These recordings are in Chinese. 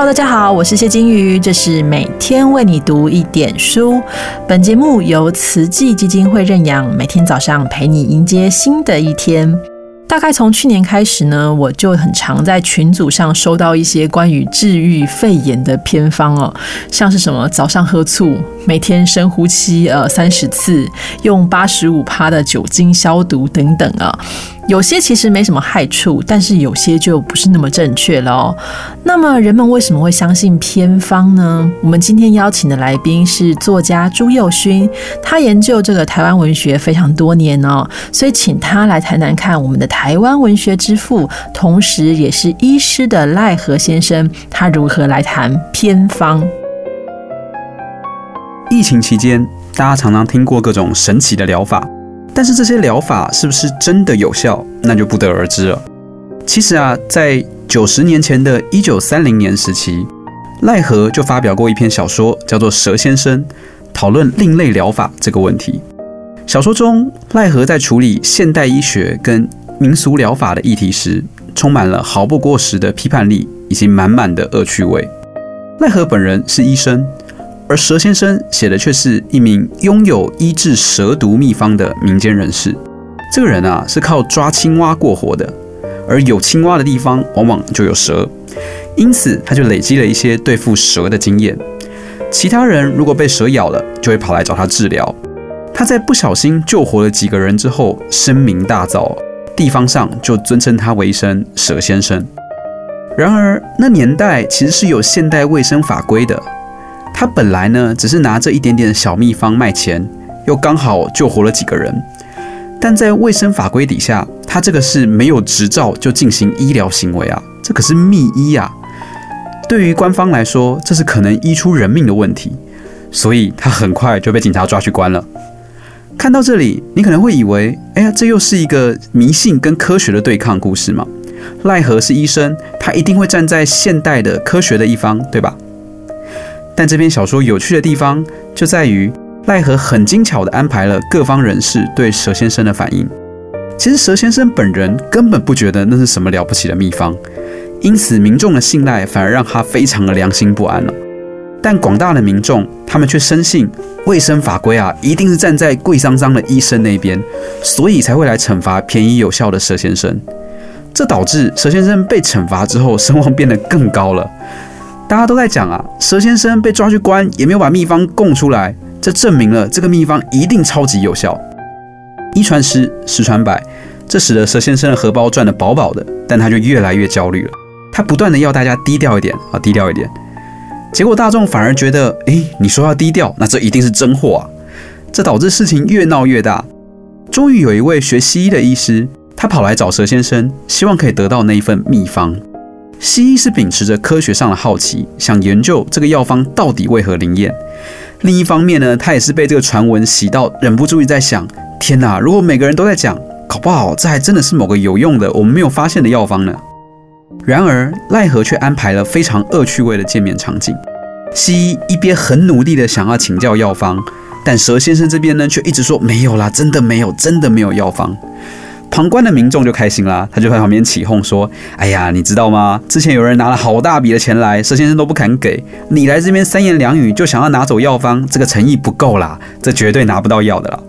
Hello，大家好，我是谢金鱼，这是每天为你读一点书。本节目由慈济基金会认养，每天早上陪你迎接新的一天。大概从去年开始呢，我就很常在群组上收到一些关于治愈肺炎的偏方哦，像是什么早上喝醋，每天深呼吸呃三十次，用八十五帕的酒精消毒等等啊。有些其实没什么害处，但是有些就不是那么正确了哦。那么人们为什么会相信偏方呢？我们今天邀请的来宾是作家朱佑勋，他研究这个台湾文学非常多年哦，所以请他来谈谈看我们的台湾文学之父，同时也是医师的赖和先生，他如何来谈偏方。疫情期间，大家常常听过各种神奇的疗法。但是这些疗法是不是真的有效，那就不得而知了。其实啊，在九十年前的一九三零年时期，赖何就发表过一篇小说，叫做《蛇先生》，讨论另类疗法这个问题。小说中，赖何在处理现代医学跟民俗疗法的议题时，充满了毫不过时的批判力以及满满的恶趣味。赖何本人是医生。而蛇先生写的却是一名拥有医治蛇毒秘方的民间人士。这个人啊，是靠抓青蛙过活的，而有青蛙的地方往往就有蛇，因此他就累积了一些对付蛇的经验。其他人如果被蛇咬了，就会跑来找他治疗。他在不小心救活了几个人之后，声名大噪，地方上就尊称他为一声蛇先生。然而，那年代其实是有现代卫生法规的。他本来呢，只是拿这一点点的小秘方卖钱，又刚好救活了几个人。但在卫生法规底下，他这个是没有执照就进行医疗行为啊，这可是秘医啊。对于官方来说，这是可能医出人命的问题，所以他很快就被警察抓去关了。看到这里，你可能会以为，哎呀，这又是一个迷信跟科学的对抗故事嘛？奈何是医生，他一定会站在现代的科学的一方，对吧？但这篇小说有趣的地方就在于，奈何很精巧地安排了各方人士对蛇先生的反应。其实蛇先生本人根本不觉得那是什么了不起的秘方，因此民众的信赖反而让他非常的良心不安了。但广大的民众，他们却深信卫生法规啊，一定是站在贵桑桑的医生那边，所以才会来惩罚便宜有效的蛇先生。这导致蛇先生被惩罚之后，声望变得更高了。大家都在讲啊，蛇先生被抓去关，也没有把秘方供出来，这证明了这个秘方一定超级有效。一传十，十传百，这使得蛇先生的荷包赚得饱饱的，但他就越来越焦虑了。他不断的要大家低调一点啊，低调一点。结果大众反而觉得，诶，你说要低调，那这一定是真货啊。这导致事情越闹越大。终于有一位学西医的医师，他跑来找蛇先生，希望可以得到那一份秘方。西医是秉持着科学上的好奇，想研究这个药方到底为何灵验。另一方面呢，他也是被这个传闻洗到，忍不住在想：天哪！如果每个人都在讲，搞不好这还真的是某个有用的、我们没有发现的药方呢。然而，奈何却安排了非常恶趣味的见面场景。西医一边很努力的想要请教药方，但蛇先生这边呢，却一直说没有啦，真的没有，真的没有药方。旁观的民众就开心啦，他就在旁边起哄说：“哎呀，你知道吗？之前有人拿了好大笔的钱来，佘先生都不肯给你来这边三言两语就想要拿走药方，这个诚意不够啦，这绝对拿不到药的了。”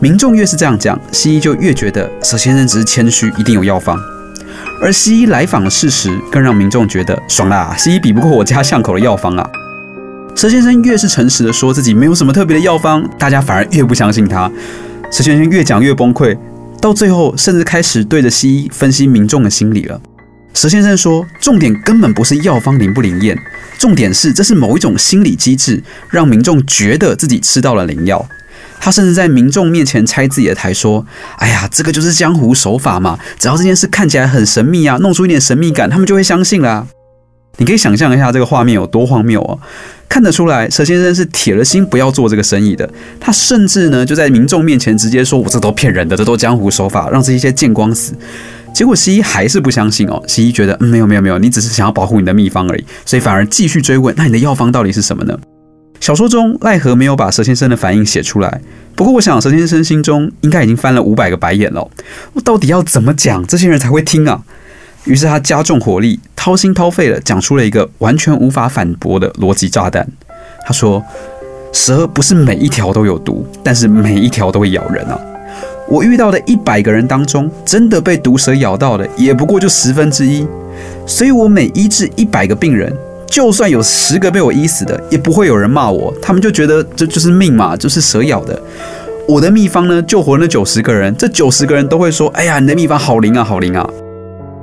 民众越是这样讲，西医就越觉得佘先生只是谦虚，一定有药方。而西医来访的事实更让民众觉得爽啦，西医比不过我家巷口的药方啊。佘先生越是诚实的说自己没有什么特别的药方，大家反而越不相信他。佘先生越讲越崩溃。到最后，甚至开始对着西医分析民众的心理了。石先生说，重点根本不是药方灵不灵验，重点是这是某一种心理机制，让民众觉得自己吃到了灵药。他甚至在民众面前拆自己的台，说：“哎呀，这个就是江湖手法嘛，只要这件事看起来很神秘啊，弄出一点神秘感，他们就会相信啦。”你可以想象一下这个画面有多荒谬哦！看得出来，佘先生是铁了心不要做这个生意的。他甚至呢就在民众面前直接说：“我这都骗人的，这都江湖手法，让这些见光死。”结果西医还是不相信哦。西医觉得：“，没有没有没有，你只是想要保护你的秘方而已。”所以反而继续追问：“那你的药方到底是什么呢？”小说中奈何没有把佘先生的反应写出来。不过我想，佘先生心中应该已经翻了五百个白眼了。我到底要怎么讲，这些人才会听啊？于是他加重火力。掏心掏肺的讲出了一个完全无法反驳的逻辑炸弹。他说：“蛇不是每一条都有毒，但是每一条都会咬人啊！我遇到的一百个人当中，真的被毒蛇咬到的也不过就十分之一。所以我每医治一百个病人，就算有十个被我医死的，也不会有人骂我，他们就觉得这就是命嘛，就是蛇咬的。我的秘方呢，救活了九十个人，这九十个人都会说：‘哎呀，你的秘方好灵啊，好灵啊！’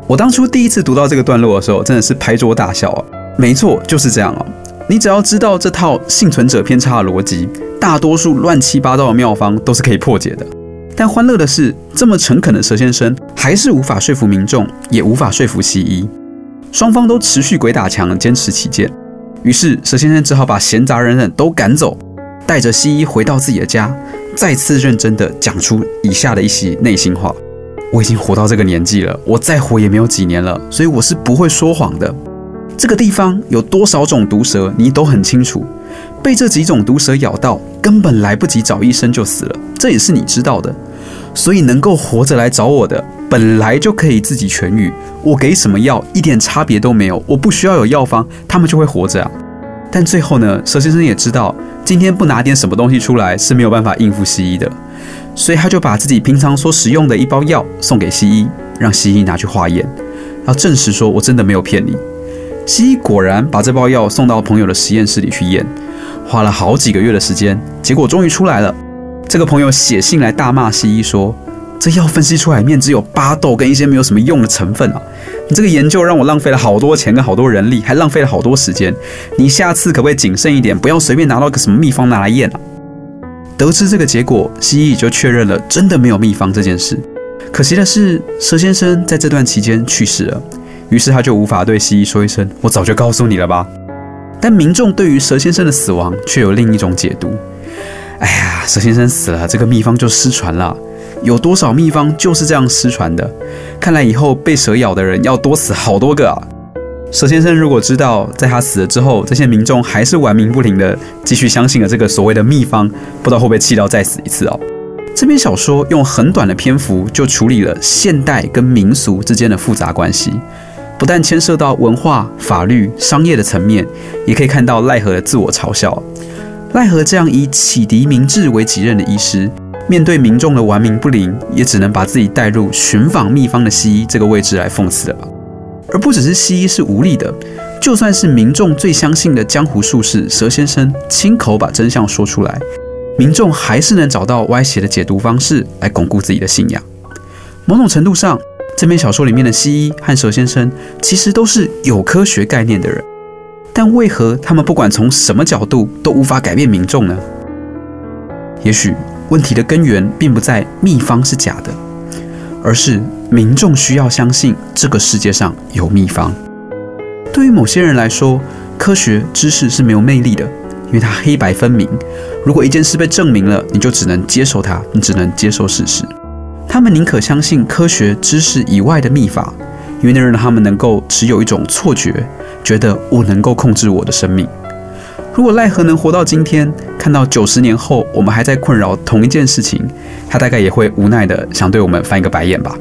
我当初第一次读到这个段落的时候，真的是拍桌大笑啊！没错，就是这样哦。你只要知道这套幸存者偏差的逻辑，大多数乱七八糟的妙方都是可以破解的。但欢乐的是，这么诚恳的蛇先生还是无法说服民众，也无法说服西医。双方都持续鬼打墙，坚持起见。于是蛇先生只好把闲杂人等都赶走，带着西医回到自己的家，再次认真地讲出以下的一席内心话：我已经活到这个年纪了，我再活也没有几年了，所以我是不会说谎的。这个地方有多少种毒蛇，你都很清楚。被这几种毒蛇咬到，根本来不及找医生就死了，这也是你知道的。所以能够活着来找我的，本来就可以自己痊愈。我给什么药一点差别都没有，我不需要有药方，他们就会活着啊。但最后呢，蛇先生也知道，今天不拿点什么东西出来是没有办法应付西医的，所以他就把自己平常所使用的一包药送给西医，让西医拿去化验，要证实说我真的没有骗你。西医果然把这包药送到朋友的实验室里去验，花了好几个月的时间，结果终于出来了。这个朋友写信来大骂西医说：“这药分析出来面只有巴豆跟一些没有什么用的成分啊！你这个研究让我浪费了好多钱跟好多人力，还浪费了好多时间。你下次可不可以谨慎一点，不要随便拿到个什么秘方拿来验啊？”得知这个结果，蜥蜴就确认了真的没有秘方这件事。可惜的是，佘先生在这段期间去世了。于是他就无法对蜥蜴说一声：“我早就告诉你了吧。”但民众对于蛇先生的死亡却有另一种解读：“哎呀，蛇先生死了，这个秘方就失传了。有多少秘方就是这样失传的？看来以后被蛇咬的人要多死好多个啊！”佘先生如果知道在他死了之后，这些民众还是顽冥不灵的继续相信了这个所谓的秘方，不知道会不会气到再死一次哦。这篇小说用很短的篇幅就处理了现代跟民俗之间的复杂关系。不但牵涉到文化、法律、商业的层面，也可以看到奈何的自我嘲笑。奈何这样以启迪明智为己任的医师，面对民众的顽冥不灵，也只能把自己带入寻访秘方的西医这个位置来讽刺了吧。而不只是西医是无力的，就算是民众最相信的江湖术士蛇先生亲口把真相说出来，民众还是能找到歪斜的解读方式来巩固自己的信仰。某种程度上。这篇小说里面的西医和蛇先生其实都是有科学概念的人，但为何他们不管从什么角度都无法改变民众呢？也许问题的根源并不在秘方是假的，而是民众需要相信这个世界上有秘方。对于某些人来说，科学知识是没有魅力的，因为它黑白分明。如果一件事被证明了，你就只能接受它，你只能接受事实。他们宁可相信科学知识以外的秘法，因为那让他们能够持有一种错觉，觉得我能够控制我的生命。如果奈何能活到今天，看到九十年后我们还在困扰同一件事情，他大概也会无奈的想对我们翻一个白眼吧。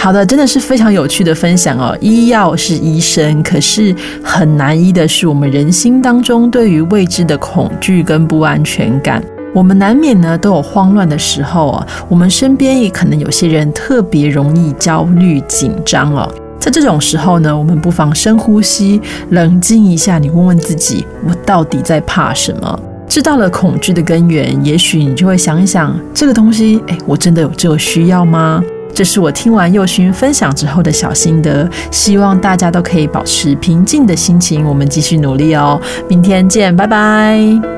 好的，真的是非常有趣的分享哦。医药是医生，可是很难医的是我们人心当中对于未知的恐惧跟不安全感。我们难免呢都有慌乱的时候啊，我们身边也可能有些人特别容易焦虑紧张哦。在这种时候呢，我们不妨深呼吸，冷静一下，你问问自己，我到底在怕什么？知道了恐惧的根源，也许你就会想一想，这个东西，哎，我真的有这个需要吗？这是我听完佑勋分享之后的小心得，希望大家都可以保持平静的心情，我们继续努力哦。明天见，拜拜。